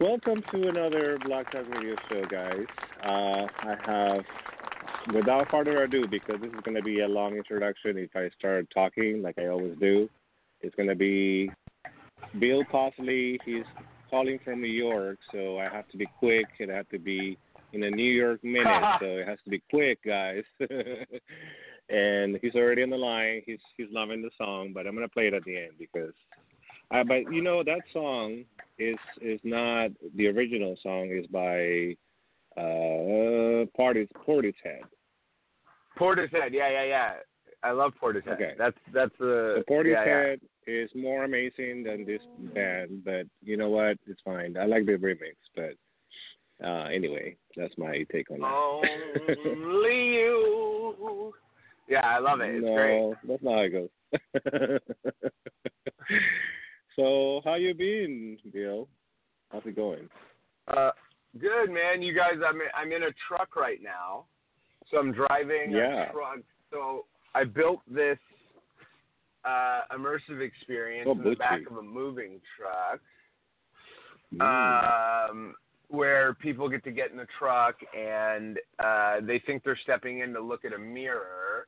Welcome to another Blog Talk Radio show, guys. Uh, I have, without further ado, because this is going to be a long introduction, if I start talking like I always do, it's going to be Bill Posley. He's calling from New York, so I have to be quick. It has to be in a New York minute, so it has to be quick, guys. and he's already on the line. He's he's loving the song, but I'm gonna play it at the end because. Uh, but you know that song is is not the original song. is by uh Party Portishead. Portishead, yeah, yeah, yeah. I love Portishead. Okay. That's that's the. The Portishead yeah, yeah. is more amazing than this band, but you know what? It's fine. I like the remix, but uh anyway, that's my take on that. Only you. Yeah, I love it. It's no, great. that's not how it goes. so, how you been, Bill? How's it going? Uh, good, man. You guys, I'm in, I'm in a truck right now, so I'm driving yeah. a truck. So I built this uh, immersive experience oh, in the back of a moving truck. Mm. Um, where people get to get in the truck and uh, they think they're stepping in to look at a mirror,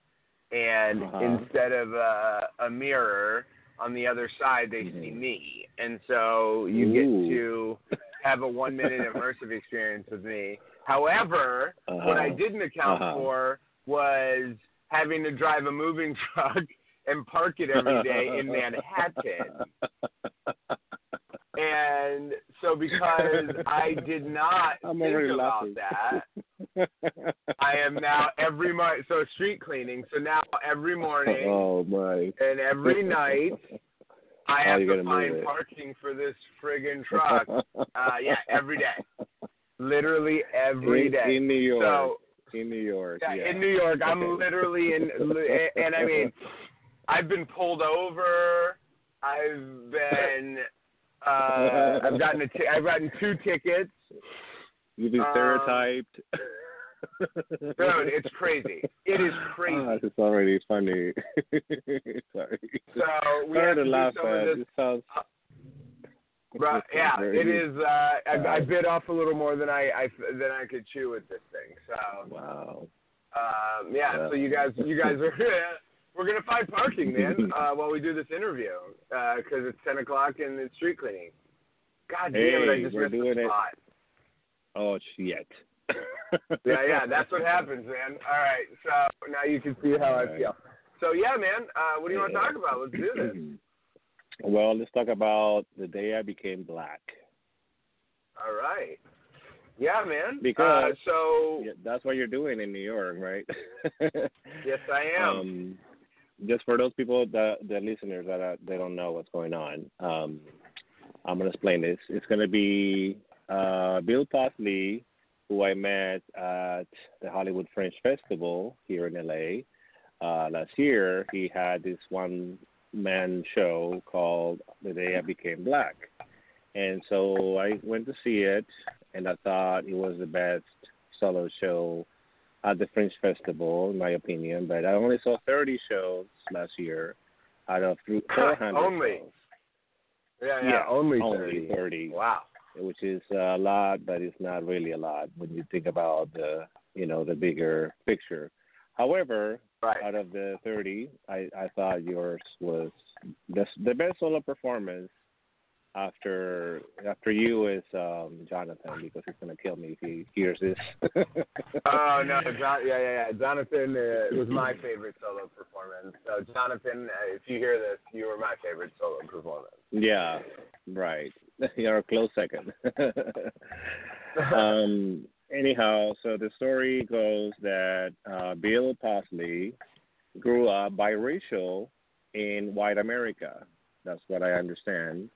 and uh-huh. instead of uh, a mirror on the other side, they mm-hmm. see me, and so you Ooh. get to have a one minute immersive experience with me. However, uh-huh. what I didn't account uh-huh. for was having to drive a moving truck and park it every day in Manhattan. And so because I did not I'm think about laughing. that, I am now every month so street cleaning. So now every morning oh my! and every night I Oh, have to find parking for this friggin' truck. Uh yeah, every day. Literally every in, day. in New York. So in New York. yeah, yeah. in New York, I'm Okay. literally in, and I mean, I've been pulled over. I've been, uh, I've gotten a, t- I've gotten two tickets. You've been um, stereotyped. Dude, it's crazy. It is crazy. Ah, it's already funny. Sorry. So we Sorry have to to laugh do some of at. this. It sounds. Right, yeah, it is. Uh, I, I bit off a little more than I, I than I could chew with this thing. So, Wow. um, yeah. Yeah. So you guys, you guys are. We're gonna find parking, man, uh, while we do this interview, because it's ten o'clock and it's street cleaning. God damn it! I Hey, just we're missed doing the it. spot. Oh shit. Yeah, yeah, that's what happens, man. All right, so now you can see how I feel. So yeah, man, uh, what do you want to talk about? Let's do this. Well, let's talk about the day I became black. All right. Yeah, man. Because- uh, so Yeah, that's what you're doing in New York, right? yes, I am. Um, just for those people that the listeners that are, they don't know what's going on, um, I'm gonna explain this. It's gonna be uh, Bill Posley, who I met at the Hollywood Fringe Festival here in LA uh, last year. He had this one man show called The Day I Became Black, and so I went to see it, and I thought it was the best solo show at the Fringe Festival, in my opinion. But I only saw 30 shows last year out of 400 Only. shows. Yeah, yeah, Yeah, only only 30. 30. Wow. which is a lot, but it's not really a lot when you think about the you know the bigger picture. However, Right. out of the 30, I, I thought yours was the the best solo performance after after you is um Jonathan because he's gonna kill me if he hears this. Oh no, John, yeah, yeah, yeah. Jonathan uh, was my favorite solo performance. So Jonathan, uh, if you hear this, you were my favorite solo performance. yeah, right. You're a close second. um, anyhow, so the story goes that uh, Bill Posley grew up biracial in white America. That's what I understand.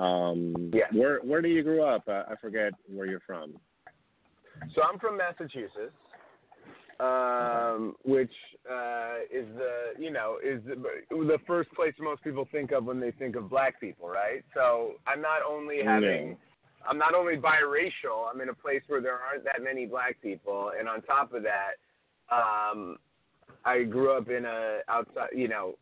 Um, Yeah. Where Where do you grow up? I, I forget where you're from. So I'm from Massachusetts, um, which uh, is the you know is the, the first place most people think of when they think of black people, right? So I'm not only having Yeah. I'm not only biracial. I'm in a place where there aren't that many black people, and on top of that, um, I grew up in a outside you know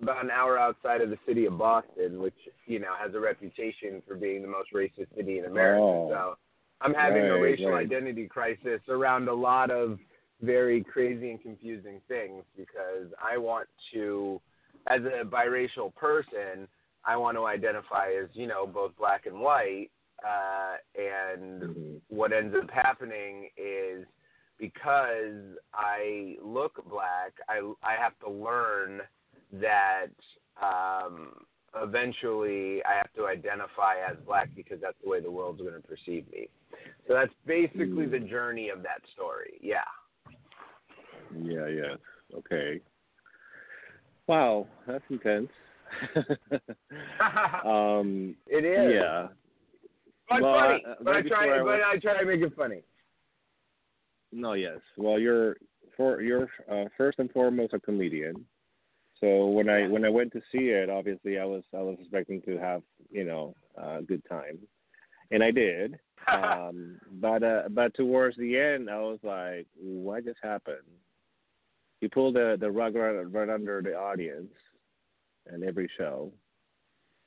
about an hour outside of the city of Boston, which you know has a reputation for being the most racist city in America. Oh. So I'm having a racial right. identity crisis around a lot of very crazy and confusing things because I want to, as a biracial person, I want to identify as you know both black and white, uh, and Mhm. what ends up happening is because I look black, I I have to learn that um, eventually I have to identify as black because that's the way the world's going to perceive me. So that's basically the journey of that story. Yeah. Yeah, yeah. Okay. Wow, that's intense. um, it is. yeah. But Well, funny. uh, but I try. I but I try to make it funny. No, yes. Well, you're for you're uh, first and foremost a comedian. So when I when I went to see it, obviously I was I was expecting to have you know a good time, and I did. um, but uh, but towards the end, I was like, what just happened? You pulled the the rug right, right under the audience, and every show,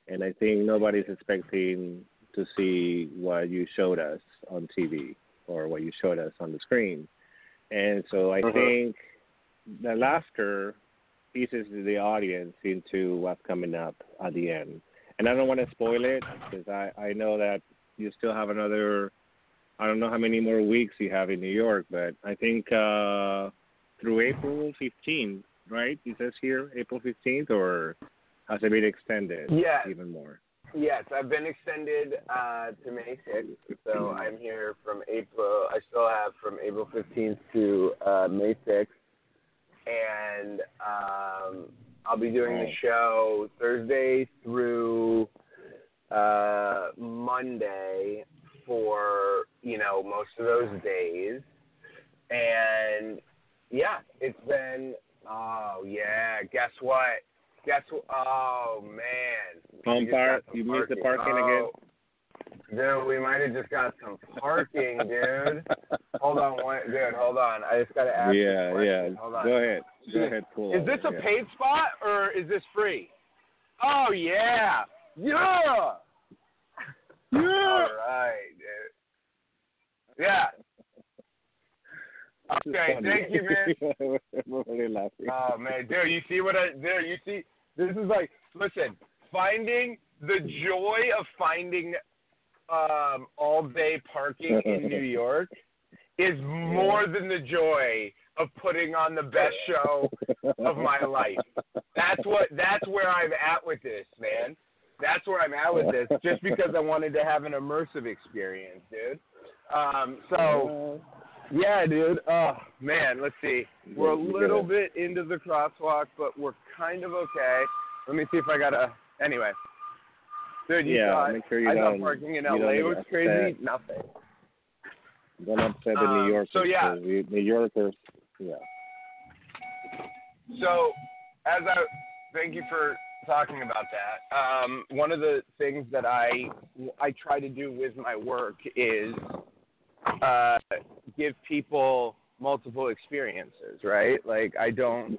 and I think nobody's expecting to see what you showed us on TV or what you showed us on the screen, and so I Mhm. think the laughter pieces to the audience into what's coming up at the end. And I don't want to spoil it because I I know that you still have another I don't know how many more weeks you have in New York, but I think uh through April 15th, right? It says here April 15th, or has it been extended Yes. even more? Yes, I've been extended uh, to May 6th, so I'm here from April. I still have from April 15th to uh, May 6th, and um, I'll be doing the show Thursday through uh, Monday for you know most of those days, and yeah, it's been. Oh yeah, guess what? Guess what? Oh man. Home park. You missed the parking. parking again. Dude, we might have just got some parking, dude. hold on, one, dude. Hold on. I just gotta ask. yeah, yeah. Hold on. Go ahead. Go ahead. Pull Is this a yeah. paid spot or is this free? Oh yeah, yeah. Yeah. All right, dude. Yeah. Okay, thank you, man. Really laughing. Oh man, dude, you see what I dude, you see this is like listen, finding the joy of finding um all day parking in New York is more than the joy of putting on the best show of my life. That's what that's where I'm at with this, man. That's where I'm at with this, just because I wanted to have an immersive experience, dude. Um, so yeah, dude. Oh man, let's see. We're a little bit into the crosswalk, but we're kind of okay. Let me see if I got a. Anyway, dude, you Yeah, it. make sure you I thought don't- parking in LA was upset. crazy. Nothing. Don't upset the Um, New Yorkers. so, yeah. we- New Yorkers, yeah. So, as I thank you for talking about that. Um, one of the things that I I try to do with my work is uh, give people multiple experiences, right? Like I don't.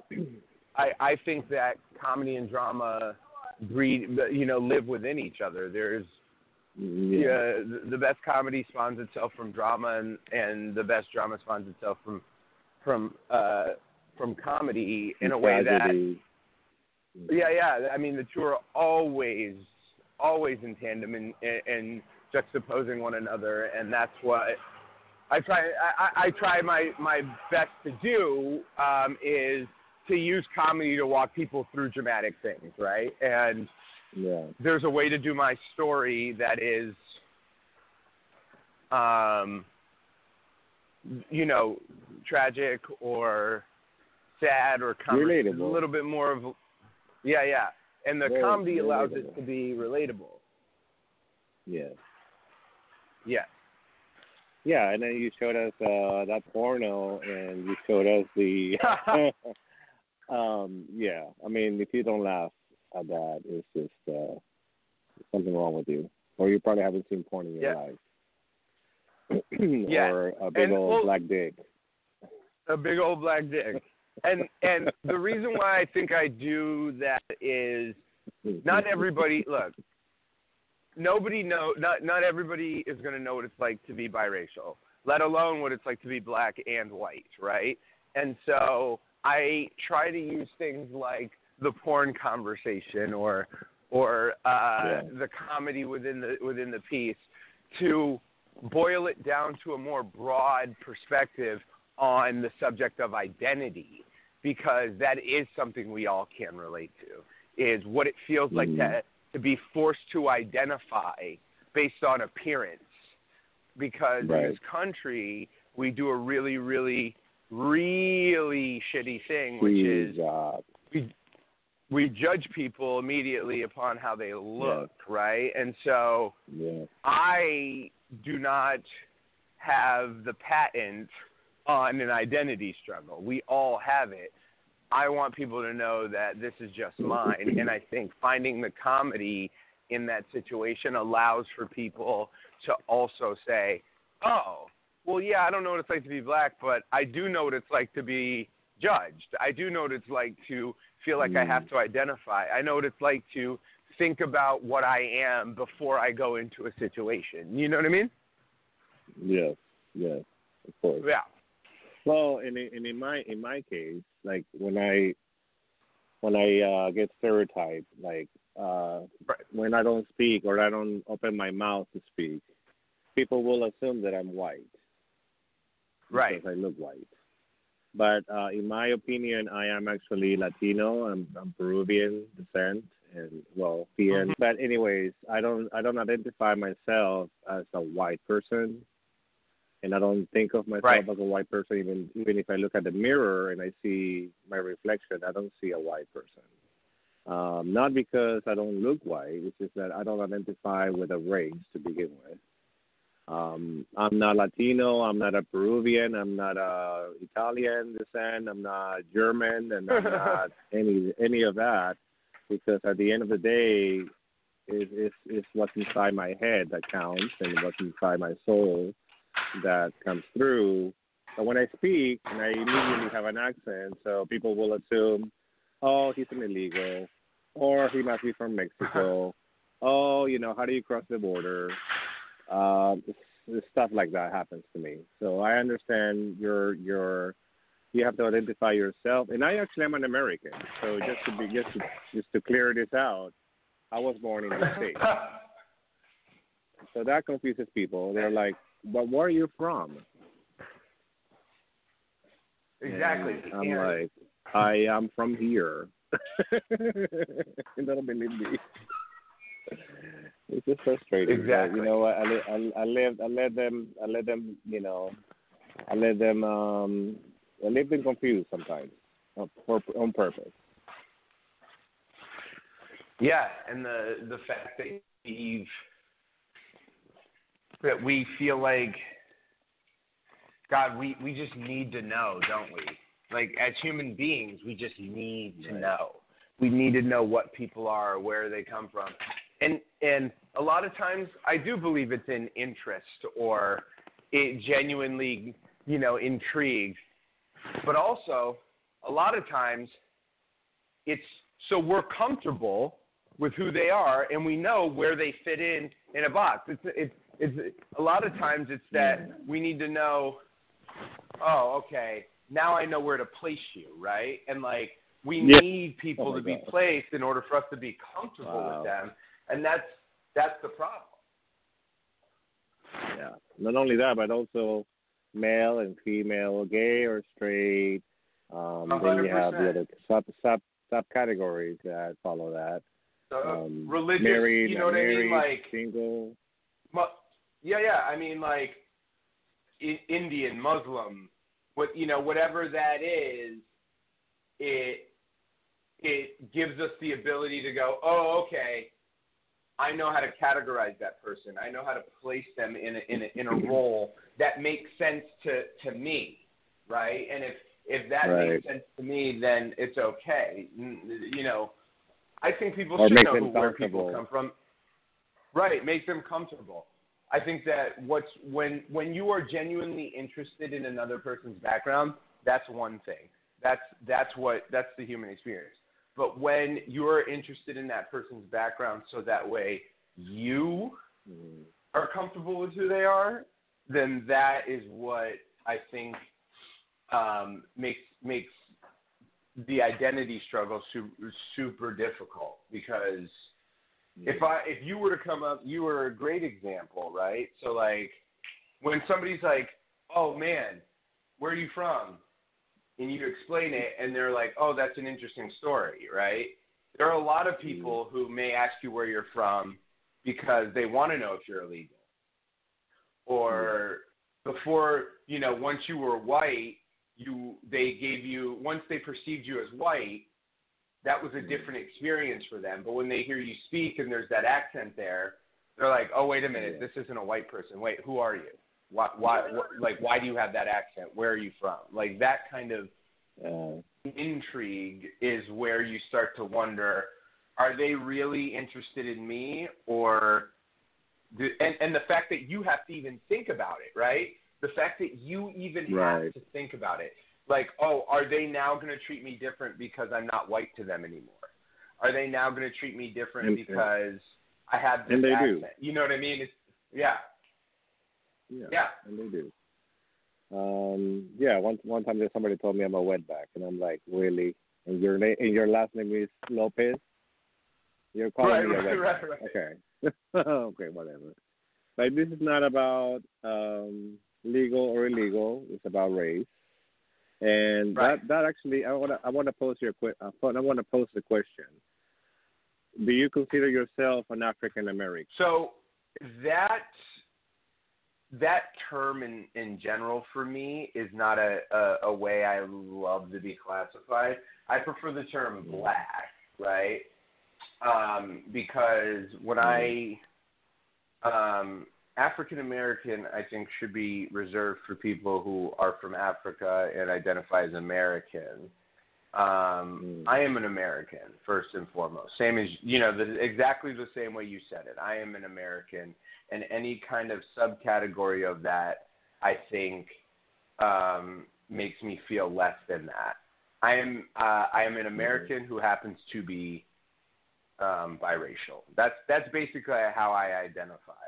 I I think that comedy and drama breed, you know, live within each other. There's Yeah. the, best comedy spawns itself from drama, and and the best drama spawns itself from from uh from comedy in a way that yeah yeah I mean the two are always always in tandem and and juxtaposing one another, and that's what I try I, I I try my my best to do um, is to use comedy to walk people through dramatic things, right? And Yeah. there's a way to do my story that is um you know tragic or sad or comedy a little bit more of yeah yeah and the Very comedy allows it to be relatable Yeah. yeah Yeah, and then you showed us uh that porno and you showed us the um yeah. I mean if you don't laugh at that it's just uh something wrong with you. Or you probably haven't seen porn in your Yeah. life. Yeah. Or a big And, old well- black dick. a big old black dick and and the reason why I think I do that is not everybody look. Nobody know not not everybody is going to know what it's like to be biracial, let alone what it's like to be black and white, right? And so I try to use things like the porn conversation or or uh, yeah. the comedy within the within the piece to boil it down to a more broad perspective on the subject of identity because that is something we all can relate to is what it feels like mm. to to be forced to identify based on appearance because right. in this country we do a really really really shitty thing which is we we judge people immediately upon how they look yeah. right and so yeah. i do not have the patent on an identity struggle. We all have it. I want people to know that this is just mine. And I think finding the comedy in that situation allows for people to also say, oh, well, yeah, I don't know what it's like to be black, but I do know what it's like to be judged. I do know what it's like to feel like mm. I have to identify. I know what it's like to think about what I am before I go into a situation. You know what I mean? Yes, yes, of course. Yeah. Well, and in, and in my in my case, like when I when I uh, get stereotyped, like uh, right. when I don't speak or I don't open my mouth to speak, people will assume that I'm white. Right. Because I look white. But uh, in my opinion, I am actually Latino. I'm, I'm Peruvian descent, and well, PN. Mm-hmm. But anyways, I don't I don't identify myself as a white person and I don't think of myself right. as a white person. Even even if I look at the mirror and I see my reflection, I don't see a white person. Um, not because I don't look white, it's just that I don't identify with a race to begin with. Um, I'm not Latino. I'm not a Peruvian. I'm not a Italian descent. I'm not German, and I'm not any any of that. Because at the end of the day, it's, it's, it's what's inside my head that counts, and what's inside my soul that comes through. And when I speak, and I immediately have an accent, so people will assume, oh, he's an illegal, or he must be from Mexico. oh, you know, how do you cross the border? Um, stuff like that happens to me. So I understand your your you have to identify yourself, and I actually am an American. So just to be just to, just to clear this out, I was born in the states. So that confuses people. They're like, but where are you from? Exactly. And I'm yeah. like, I am from here. don't believe me. It's just frustrating. Exactly. But, you know what? I, I, I lived. I let them. I let them. You know. I let them. Um. I leave them confused sometimes, for on purpose. Yeah, and the the fact that you've that we feel like God, we, we just need to know, don't we? Like as human beings, we just need to know. We need to know what people are, where they come from. And and a lot of times I do believe it's in interest or it genuinely, you know, intrigue. But also a lot of times it's so we're comfortable with who they are and we know where they fit in in a box. It's it's it's a lot of times it's that we need to know oh okay now i know where to place you right and like we yeah. need people oh to be placed in order for us to be comfortable wow. with them and that's that's the problem. Yeah. Not only that but also male and female gay or straight um 100%. then you have the other sub sub subcategories that follow that. Um, religious married, you know what married, i mean? like single. yeah, yeah. I mean, like I- Indian, Muslim, what you know, whatever that is, it it gives us the ability to go, oh, okay, I know how to categorize that person. I know how to place them in a, in a, in a role that makes sense to to me, right? And if if that right. makes sense to me, then it's okay. You know, I think people or should know who, where people come from. Right, make them comfortable. I think that what's when when you are genuinely interested in another person's background, that's one thing. That's that's what that's the human experience. But when you're interested in that person's background, so that way you Mm. are comfortable with who they are, then that is what I think um, makes makes the identity struggle super, super difficult because if I if you were to come up, you were a great example, right? So like when somebody's like, "Oh man, where are you from?" And you explain it, and they're like, "Oh, that's an interesting story," right? There are a lot of mm-hmm. people who may ask you where you're from because they want to know if you're illegal, or mm-hmm. before you know, once you were white, you they gave you once they perceived you as white, that was a mm-hmm. different experience for them. But when they hear you speak and there's that accent there, they're like, "Oh, wait a minute, this isn't a white person. Wait, who are you? Why, why, wh- like, why do you have that accent? Where are you from? Like that kind of Uh, intrigue is where you start to wonder: Are they really interested in me, or? The, and and the fact that you have to even think about it, right? The fact that you even have to think about it, like, oh, are they now going to treat me different because I'm not white to them anymore? Are they now going to treat me different And- because I have this And they do. accent? You know what I mean? It's, yeah, yeah. yeah. And they do. Um, yeah, one one time somebody told me I'm a wetback, and I'm like, really? And your name and your last name is Lopez. You're calling Right, me a wetback. right, right. Okay. okay, whatever. But this is not about um, legal or illegal. It's about race. And Right. that that actually, I want to I want to pose your uh, I want to pose the question. Do you consider yourself an African American? So that that term in in general for me is not a, a a way I love to be classified. I prefer the term black, right? Um, because when I um, African American, I think should be reserved for people who are from Africa and identify as American. Um, Mm. I am an American first and foremost. Same as you know, the, exactly the same way you said it. I am an American, and any kind of subcategory of that, I think, um, makes me feel less than that. I am uh, I am an American who happens to be um, biracial. That's that's basically how I identify,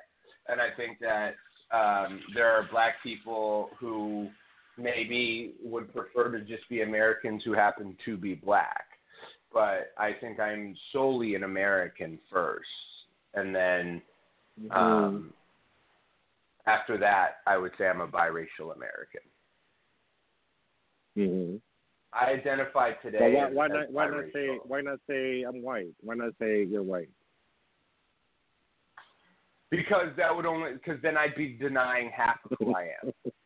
and I think that um, there are black people who maybe would prefer to just be Americans who happen to be black. But I think I'm solely an American first, and then um, after that, I would say I'm a biracial American. hmm I identify today. But why, not? Why not say? Why not say I'm white? Why not say you're white? Because that would only because then I'd be denying half of who I am.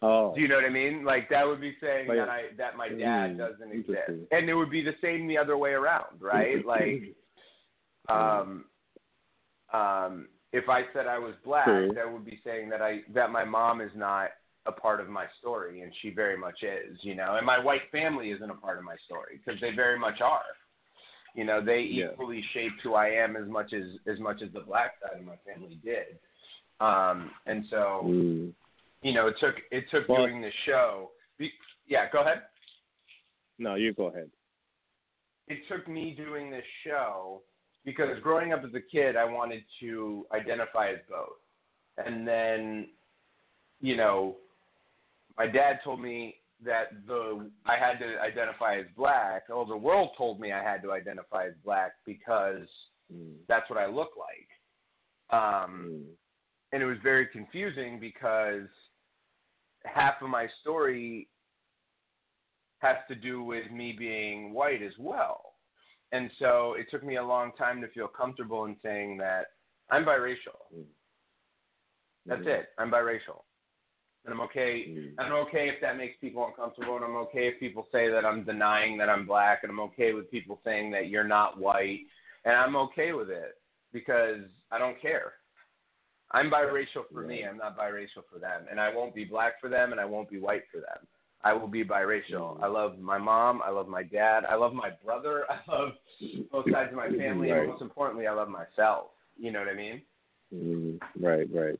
Oh, Do you know what I mean? Like that would be saying Like- that I that my dad Mm, doesn't exist, and it would be the same the other way around, right? Like, um, um, if I said I was black, True. that would be saying that I that my mom is not a part of my story, and she very much is, you know, and my white family isn't a part of my story because they very much are. You know, they Yeah. equally shaped who I am as much as as much as the black side of my family did. Um, and so, Mm. You know, it took it took Well- doing this show. Yeah, go ahead. No, you go ahead. It took me doing this show because growing up as a kid, I wanted to identify as both, and then, you know, my dad told me that the I had to identify as black. Oh, the world told me I had to identify as black because Mm. that's what I look like. Um, Mm. and it was very confusing because half of my story has to do with me being white as well. And so it took me a long time to feel comfortable in saying that I'm biracial. That's Mhm. it. I'm biracial. And I'm okay Mm. I'm okay if that makes people uncomfortable and I'm okay if people say that I'm denying that I'm black and I'm okay with people saying that you're not white and I'm okay with it because I don't care. I'm biracial for me. I'm not biracial for them, and I won't be black for them, and I won't be white for them. I will be biracial. Mhm. I love my mom. I love my dad. I love my brother. I love both sides of my family, Right. and most importantly, I love myself. You know what I mean? Mm. Right, right.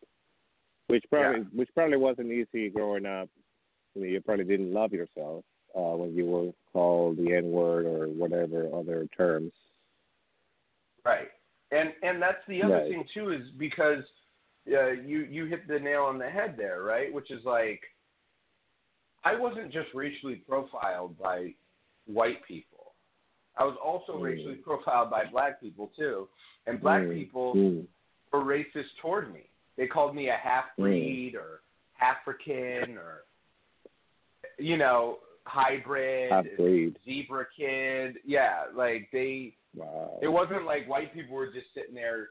Which probably, which probably wasn't easy growing up. You, know, you probably didn't love yourself. uh, when you were called the N word or whatever other terms. Right, and and that's the other Right. thing too is because uh, you you hit the nail on the head there, right? Which is like I wasn't just racially profiled by white people. I was also Mm. racially profiled by black people too, and black Mm, people mm, were racist toward me. They called me a half breed or African or you know hybrid, zebra kid. Yeah, like they. Wow. It wasn't like white people were just sitting there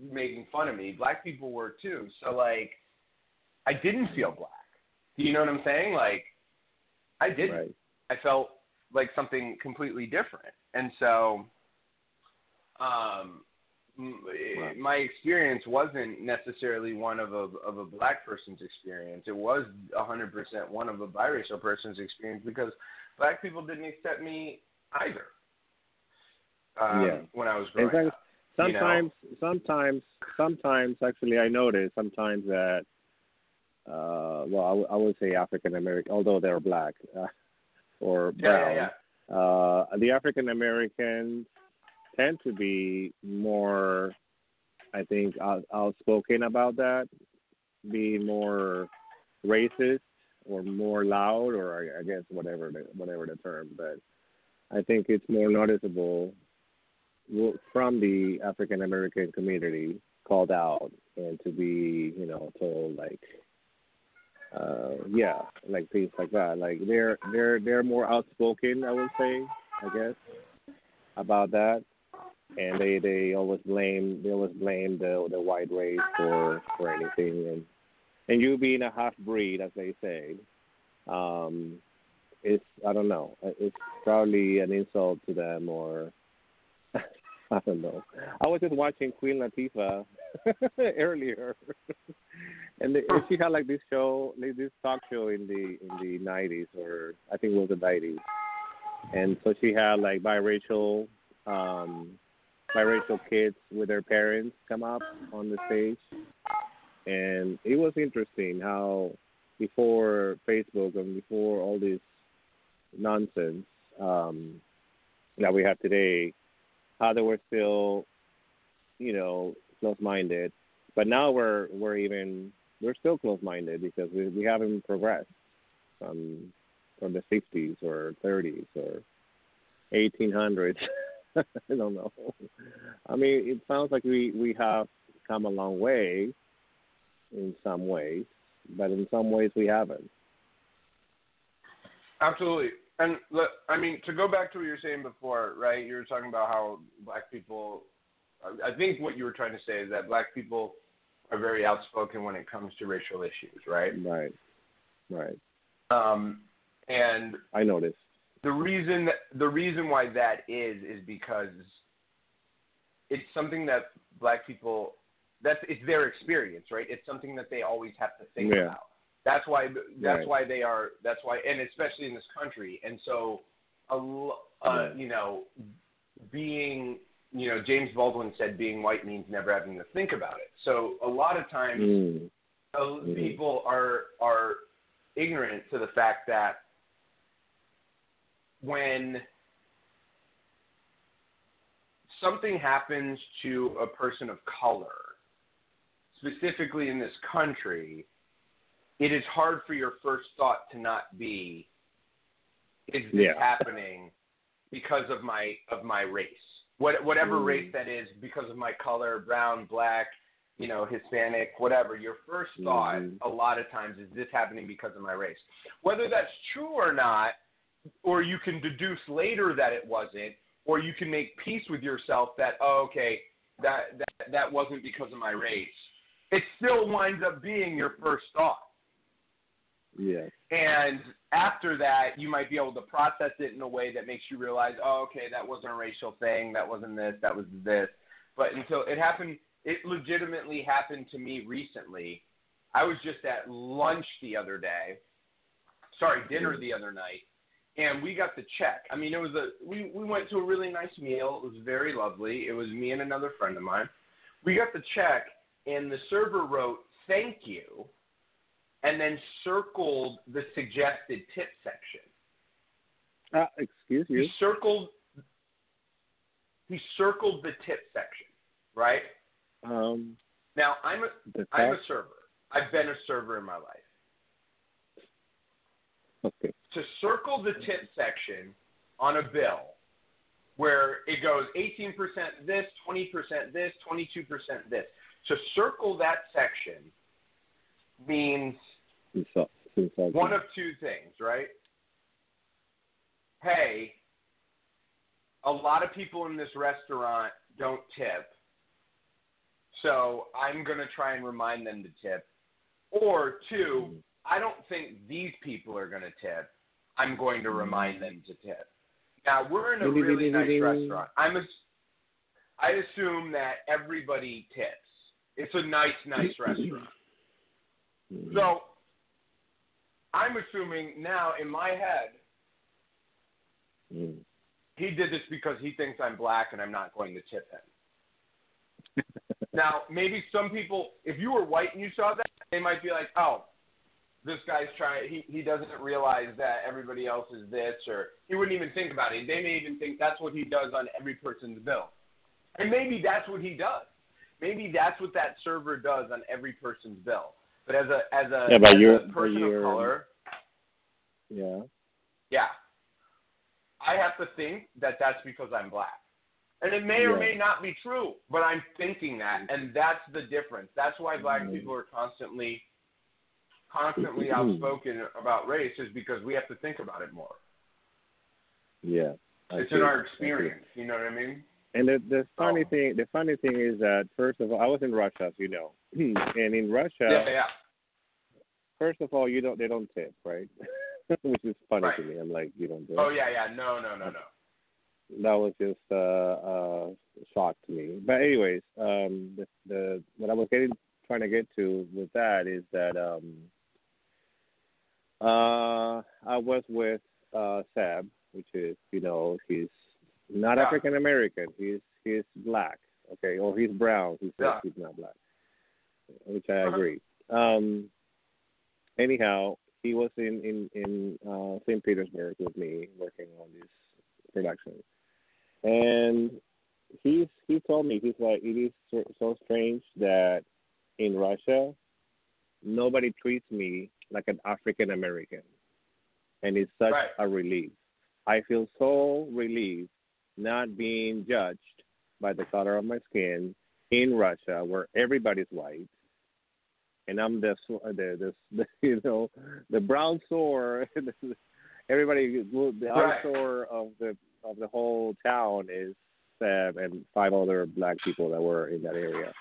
making fun of me. Black people were too. So like, I didn't feel black. Do you know what I'm saying? Like, I didn't. Right. I felt like something completely different. And so, um, m- Right. my experience wasn't necessarily one of a of a black person's experience. It was a hundred percent one of a biracial person's experience because black people didn't accept me either. Um, Yeah. When I was growing fact, up. You know? sometimes, sometimes, sometimes, actually, I notice sometimes that, uh, well, I, w- I would say African American, although they're black uh, or brown. yeah, yeah. Uh, the African Americans tend to be more, I think, out, outspoken about that, be more racist or more loud, or I, guess whatever the, whatever the term. But I think it's more noticeable from the African American community called out and to be, you know, told like, uh, yeah, like things like that. Like they're they're they're more outspoken, I would say, I guess, about that. And they they always blame they always blame the the white race for for anything and and you being a half breed, as they say, um, it's I don't know. It's probably an insult to them or I don't know. I was just watching Queen Latifah earlier, and, the, and she had like this show, like this talk show in the in the nineties, or I think it was the nineties, and so she had like biracial, um, biracial kids with their parents come up on the stage, and it was interesting how before Facebook and before all this nonsense um, that we have today, how they were still, you know, close-minded. But now we're we're even we're still close-minded because we we haven't progressed from from the 60s or 30s or 1800s. I don't know. I mean, it sounds like we we have come a long way in some ways, but in some ways we haven't. Absolutely. And look, I mean, to go back to what you were saying before, right? You were talking about how black people. I- think what you were trying to say is that black people are very outspoken when it comes to racial issues, right? Right. Right. Um, and I noticed. the reason the reason why that is is because it's something that black people that's it's their experience, right? It's something that they always have to think Yeah. about. That's why that's Right. why they are that's why and especially in this country. And so a uh, you know being you know James Baldwin said being white means never having to think about it. So a lot of times Mm. Mhm. people are are ignorant to the fact that when something happens to a person of color, specifically in this country, it is hard for your first thought to not be, is this Yeah. happening because of my of my race? What whatever Mm. race that is, because of my color, brown, black, you know, Hispanic, whatever. Your first thought Mhm. a lot of times is this happening because of my race. Whether that's true or not, or you can deduce later that it wasn't, or you can make peace with yourself that oh, okay, that that that wasn't because of my race. It still winds up being your first thought. Yes. And after that, you might be able to process it in a way that makes you realize, oh, okay, that wasn't a racial thing, that wasn't this, that was this. But until it happened, it legitimately happened to me recently. I was just at lunch the other day, sorry, dinner the other night, and we got the check. I mean, it was a we we went to a really nice meal. It was very lovely. It was me and another friend of mine. We got the check, and the server wrote "Thank you," and then circled the suggested tip section. Uh, excuse you. He circled. He circled the tip section, right? Um, Now I'm a I'm a server. I've been a server in my life. okay. To circle the tip section on a bill where it goes 18% this, 20% this, 22% this. To circle that section means one of two things, right? Hey, a lot of people in this restaurant don't tip, so I'm going to try and remind them to tip. Or two, I don't think these people are going to tip. I'm going to remind them to tip. Now, we're in a really nice restaurant. I'm a, I assume that everybody tips. It's a nice, nice restaurant. Mm. So I'm assuming now in my head Mm. he did this because he thinks I'm black and I'm not going to tip him. now, maybe some people, if you were white and you saw that, they might be like, "Oh, this guy's trying. He he doesn't realize that everybody else is this," or he wouldn't even think about it. They may even think that's what he does on every person's bill, and maybe that's what he does. Maybe that's what that server does on every person's bill. But as a as a, Yeah, as you're- a person of you're- color, Yeah. yeah. I have to think that that's because I'm black. And it may or Yeah. may not be true, but I'm thinking that, and that's the difference. That's why black Mhm. people are constantly, constantly Mhm. outspoken about race, is because we have to think about it more. Yeah. I it's see. in our experience. You know what I mean? And the the funny Oh. thing, the funny thing is that first of all, I was in Russia, as you know, and in Russia, yeah, yeah. first of all, you don't they don't tip, right? Which is funny Right. to me. I'm like, you don't tip. Oh yeah, yeah. No, no, no, no. That was just uh, uh, shock to me. But anyways, um, the the what I was getting trying to get to with that is that um, uh, I was with uh, Seb, which is you know he's not Yeah. African American. He's he's black, okay, or he's brown. He says Yeah. he's not black, which I Uh-huh. agree. Um, anyhow, he was in in in uh, St. Petersburg with me working on this production, and he's he told me he's like it is so, so strange that in Russia nobody treats me like an African American, and it's such Right. a relief. I feel so relieved not being judged by the color of my skin in Russia, where everybody's white, and I'm the sw- uh, the you know the brown sore. Everybody, the Right. eyesore of the of the whole town is Seb and five other black people that were in that area.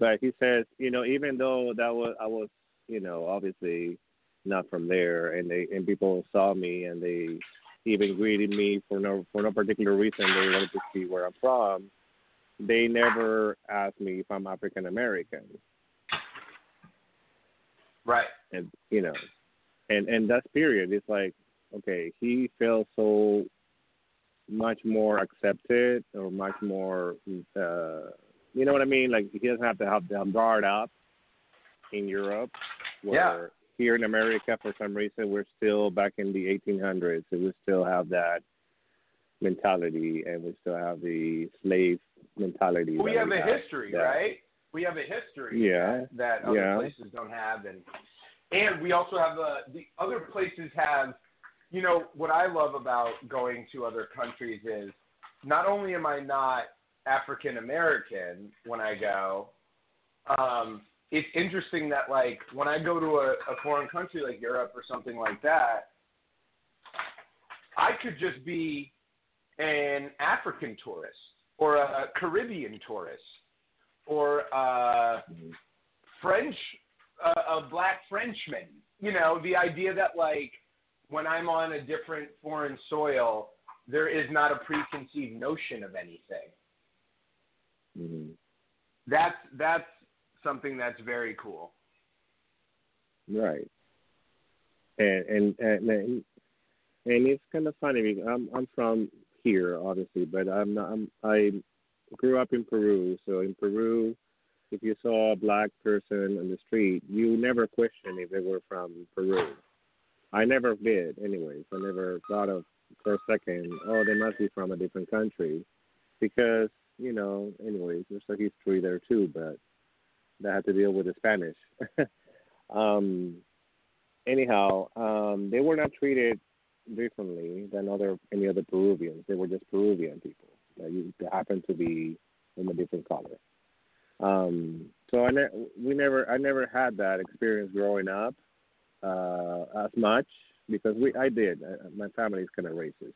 But he says, you know, even though that was I was, you know, obviously not from there, and they and people saw me and they even greeted me for no for no particular reason. They wanted to see where I'm from. They never asked me if I'm African American, Right. and you know, and and that period It's like, okay, he feels so much more accepted or much more, uh, you know what I mean? Like he doesn't have to have them guard up in Europe, where Yeah. here in America, for some reason, we're still back in the 1800s, and we still have that mentality, and we still have the slave mentality. We have we a have, history, that- right? We have a history Yeah. that other Yeah. places don't have, and and we also have the the other places have. You know what I love about going to other countries is not only am I not African American when I go, um, it's interesting that like when I go to a, a foreign country like Europe or something like that, I could just be an African tourist or a Caribbean tourist or a French, uh, a black Frenchman. You know, the idea that like when I'm on a different foreign soil, there is not a preconceived notion of anything. Mhm. That's that's something that's very cool. Right. And and and and, and it's kind of funny because I'm I'm from here, obviously, but I'm not. I'm, I grew up in Peru, so in Peru, if you saw a black person on the street, you never question if they were from Peru. I never did, anyways. I never thought of for a second, oh, they must be from a different country, because you know, anyways, there's a history there too, but that had to deal with the Spanish. um, anyhow, um, they were not treated differently than other any other Peruvians. They were just Peruvian people that, you, that happened to be in a different color. Um, so I ne- we never I never had that experience growing up uh, as much because we I did. I, my family is kind of racist,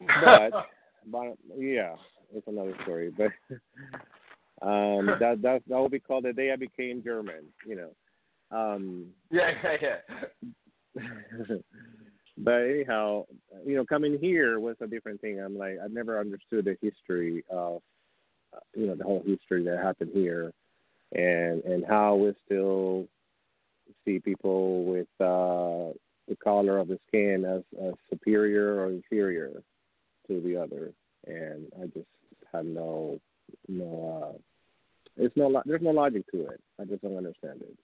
but but yeah, it's another story. But um, that that that would be called the day I became German. You know. Um, yeah, yeah, yeah. but anyhow, you know, coming here was a different thing. I'm like, I've never understood the history of, you know, the whole history that happened here, and and how we still see people with uh, the color of the skin as, as superior or inferior to the other, and I just have no no. Uh, it's no there's no logic to it. I just don't understand it.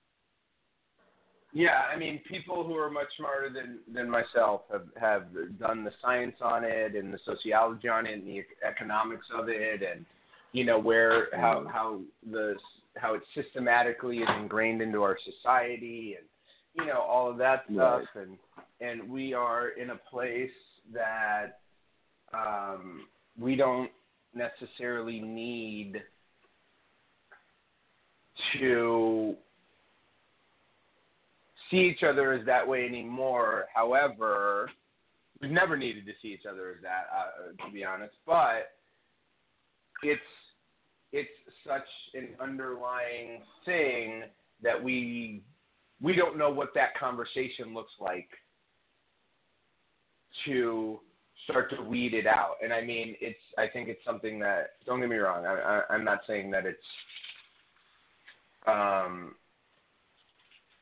Yeah, I mean, people who are much smarter than than myself have have done the science on it and the sociology on it and the economics of it, and you know where how Mm. how the how it systematically is ingrained into our society, and you know all of that stuff, Right. and and we are in a place that um, we don't necessarily need to see each other as that way anymore. However, we've never needed to see each other as that, uh, to be honest. But it's it's such an underlying thing that we we don't know what that conversation looks like to start to weed it out. And I mean, it's I think it's something that don't get me wrong. I, I, I'm not saying that it's um,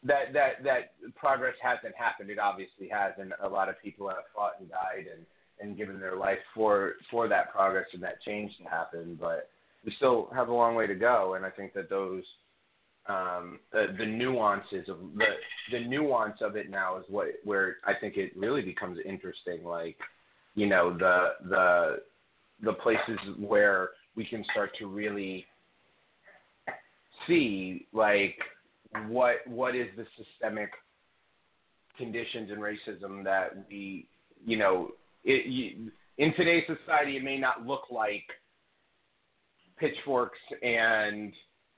that that that progress hasn't happened. It obviously has, and a lot of people have fought and died and and given their life for for that progress and that change to happen. But we still have a long way to go, and I think that those um, the, the nuances of the the nuance of it now is what where I think it really becomes interesting. Like you know the the the places where we can start to really see like what what is the systemic conditions and racism that we you know it, you, in today's society it may not look like pitchforks and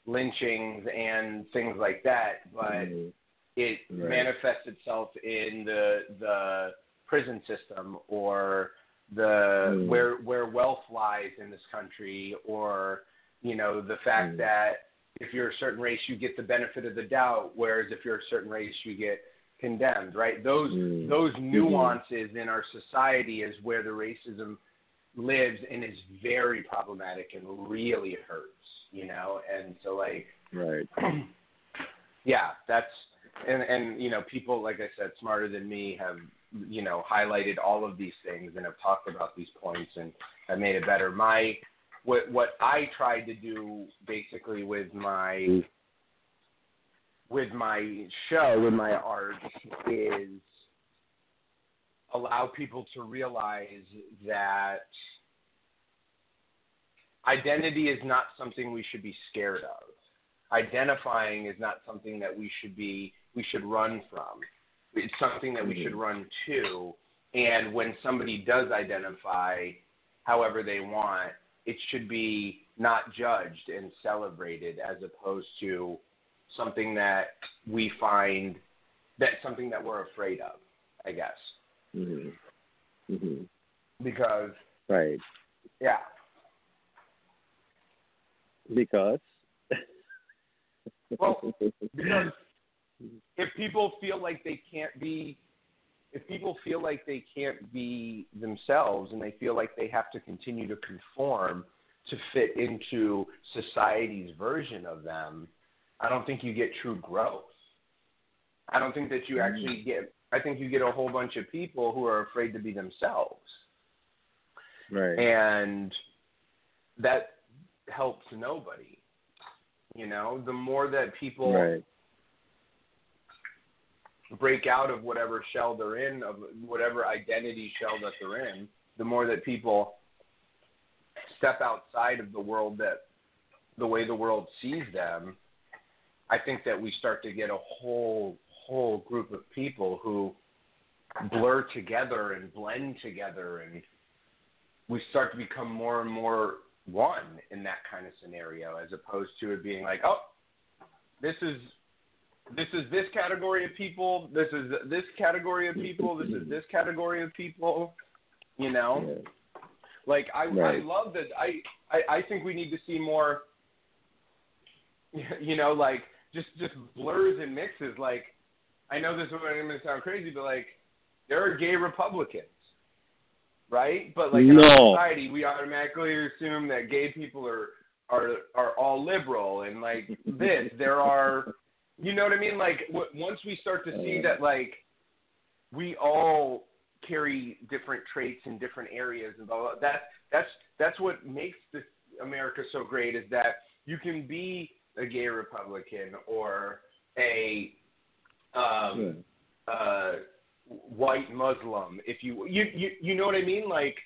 lynchings and things like that but Mhm. it Right. manifests itself in the the prison system or the Mm. where where wealth lies in this country or you know the fact Mm. that if you're a certain race you get the benefit of the doubt whereas if you're a certain race you get condemned right those Mm. those nuances in our society is where the racism lives and is very problematic and really hurts you know and so like Right. yeah, that's and and you know people like I said smarter than me have you know highlighted all of these things and have talked about these points and have made it better. My what what I tried to do basically with my with my show with my art is allow people to realize that identity is not something we should be scared of identifying is not something that we should be we should run from. It's something that we should mm-hmm. run to. And when somebody does identify however they want, it should be not judged and celebrated as opposed to something that we find that something that we're afraid of, I guess. Mhm. Mhm. Because Right. yeah. Because. Well, because if people feel like they can't be if people feel like they can't be themselves and they feel like they have to continue to conform to fit into society's version of them, I don't think you get true growth. I don't think that you mm-hmm. actually get I think you get a whole bunch of people who are afraid to be themselves. right. And that helps nobody. You know, the more that people right. Break out of whatever shell they're in, of whatever identity shell that they're in, the more that people step outside of the world that the way the world sees them, I think that we start to get a whole whole group of people who blur together and blend together and we start to become more and more one in that kind of scenario as opposed to it being like, oh, this is this is this category of people, this is this category of people, this is this category of people, you know. Like I right. I love that I, I I think we need to see more you know, like just just blurs and mixes. Like I know this is going to sound crazy, but like there are gay Republicans right? But like in our society, we automatically assume that gay people are are are all liberal and like this. There are, you know what I mean? Like w- once we start to see that, like we all carry different traits in different areas and blah, blah, that that's that's what makes this America so great is that you can be a gay Republican or a um, yeah. uh, white Muslim. If you you you you know what I mean? Like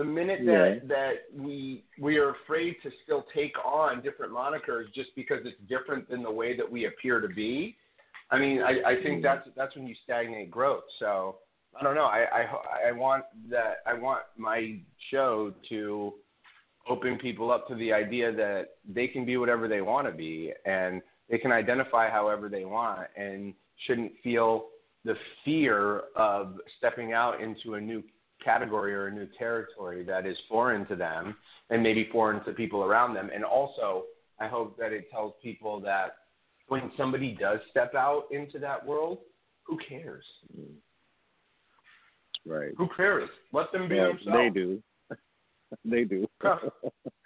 the minute that yeah. that we we are afraid to still take on different monikers just because it's different than the way that we appear to be. I mean, I, I think mm. that's that's when you stagnate growth. So I don't know. I I I want that. I want my show to open people up to the idea that they can be whatever they want to be and they can identify however they want and shouldn't feel the fear of stepping out into a new category or a new territory that is foreign to them and maybe foreign to people around them. And also, I hope that it tells people that when somebody does step out into that world, who cares? Right. Who cares? Let them be well, themselves. They do. they do.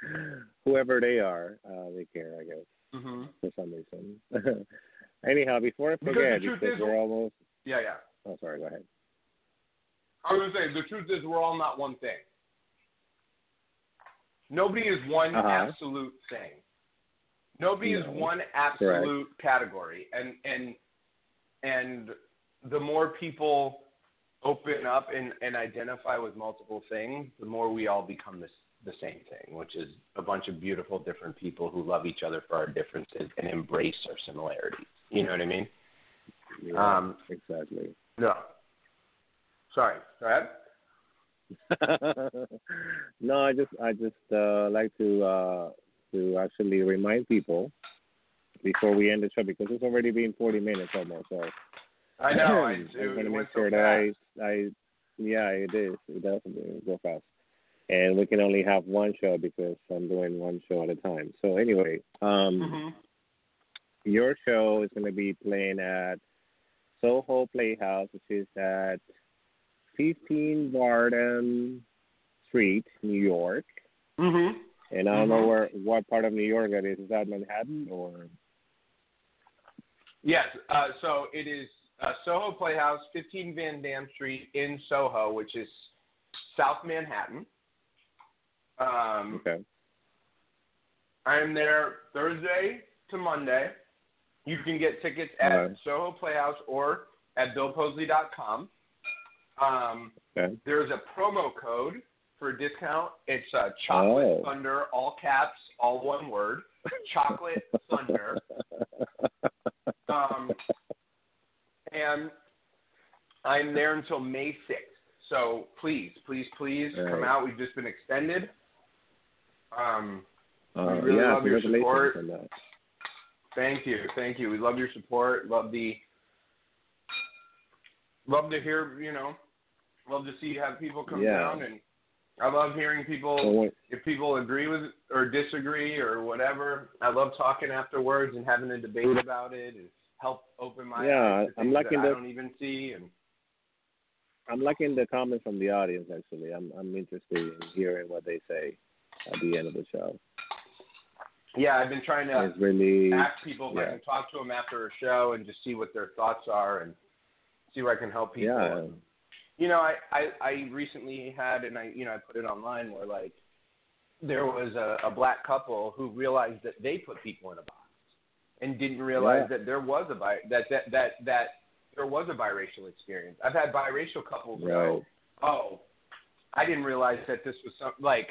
Whoever they are, uh, they care, I guess, mm-hmm. for some reason. Anyhow, before I forget, because, because we're almost yeah, yeah. Oh, sorry. Go ahead. I was gonna say the truth is we're all not one thing. Nobody is one uh-huh. absolute thing. Nobody no. is one absolute Correct. category, and and and the more people open up and, and identify with multiple things, the more we all become this the same thing, which is a bunch of beautiful different people who love each other for our differences and embrace our similarities. You know what I mean? Yeah, um, exactly. No. Sorry. Go ahead. no, I just I just uh, like to uh, to actually remind people before we end the show because it's already been 40 minutes almost. So I know. I, am going to make sure so that I I yeah it is it does go fast. And we can only have one show because I'm doing one show at a time. So anyway, um, mm-hmm. your show is going to be playing at Soho Playhouse, which is at 15 Varden Street, New York. Mm-hmm. And I mm-hmm. don't know where what part of New York that is. Is that Manhattan or? Yes. Uh, so it is uh, Soho Playhouse, 15 Vandam Street in Soho, which is South Manhattan. Um, okay. I am there Thursday to Monday. You can get tickets at right. Soho Playhouse or at BillPosley.com. Um, okay. There's a promo code for a discount. It's uh, Chocolate oh. Thunder, all caps, all one word. Chocolate Thunder. Um, and I'm there until May 6th. So please, please, please right. come out. We've just been extended. Um, uh, we really yeah, love your support. Thank you, thank you. We love your support. Love the love to hear. You know, love to see have people come yeah. down, and I love hearing people so if people agree with or disagree or whatever. I love talking afterwards and having a debate about it and help open my yeah, eyes to I'm liking that the, I don't even see and. I'm liking the comments from the audience. Actually, I'm I'm interested in hearing what they say at the end of the show. Yeah, I've been trying to it's really, ask people if yeah. I can talk to them after a show and just see what their thoughts are and see where I can help people. Yeah. You know, I, I I recently had and I you know I put it online where like there was a, a black couple who realized that they put people in a box and didn't realize yeah. that there was a bi- that that that that there was a biracial experience. I've had biracial couples Right. go, "Oh, I didn't realize that this was some like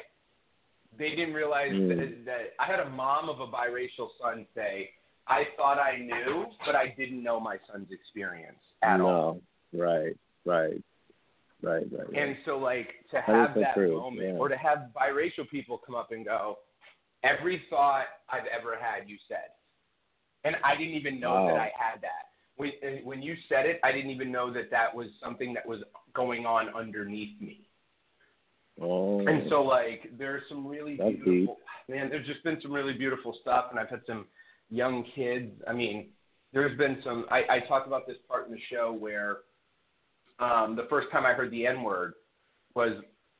they didn't realize Mm. that, that I had a mom of a biracial son say, "I thought I knew, but I didn't know my son's experience at no. all." Right, right, right, right. right. And so, like, to That have so that true, moment, yeah. or to have biracial people come up and go, every thought I've ever had, you said, and I didn't even know Wow. that I had that. When when you said it, I didn't even know that that was something that was going on underneath me. oh, And so, like, there's some really That's beautiful, man. There's just been some really beautiful stuff, and I've had some young kids. I mean, there's been some. I, I talked about this part in the show where um, the first time I heard the N word was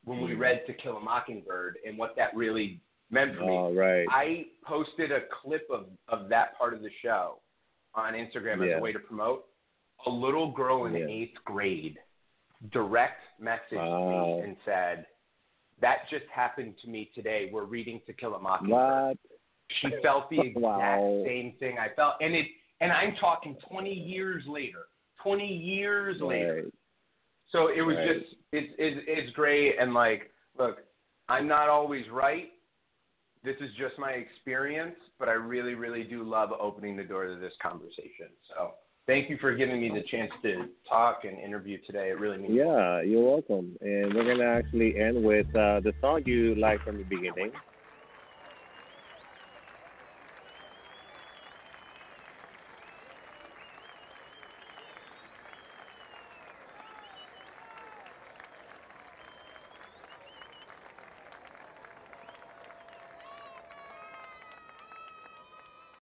when we Mm. read To Kill a Mockingbird, and what that really meant for me. oh, right. I posted a clip of, of that part of the show on Instagram as Yeah. a way to promote. A little girl in Yeah. eighth grade direct messaged Wow. me and said, That just happened to me today. We're reading To Kill a Mockingbird. What? She felt the exact Wow. same thing I felt. And it and I'm talking twenty years later. Twenty years later. So it was Right. just it's it's it's great and like look, I'm not always right. This is just my experience, but I really really do love opening the door to this conversation. So thank you for giving me the chance to talk and interview today. It really means Yeah, you're welcome. And we're gonna actually end with uh, the song you like from the beginning.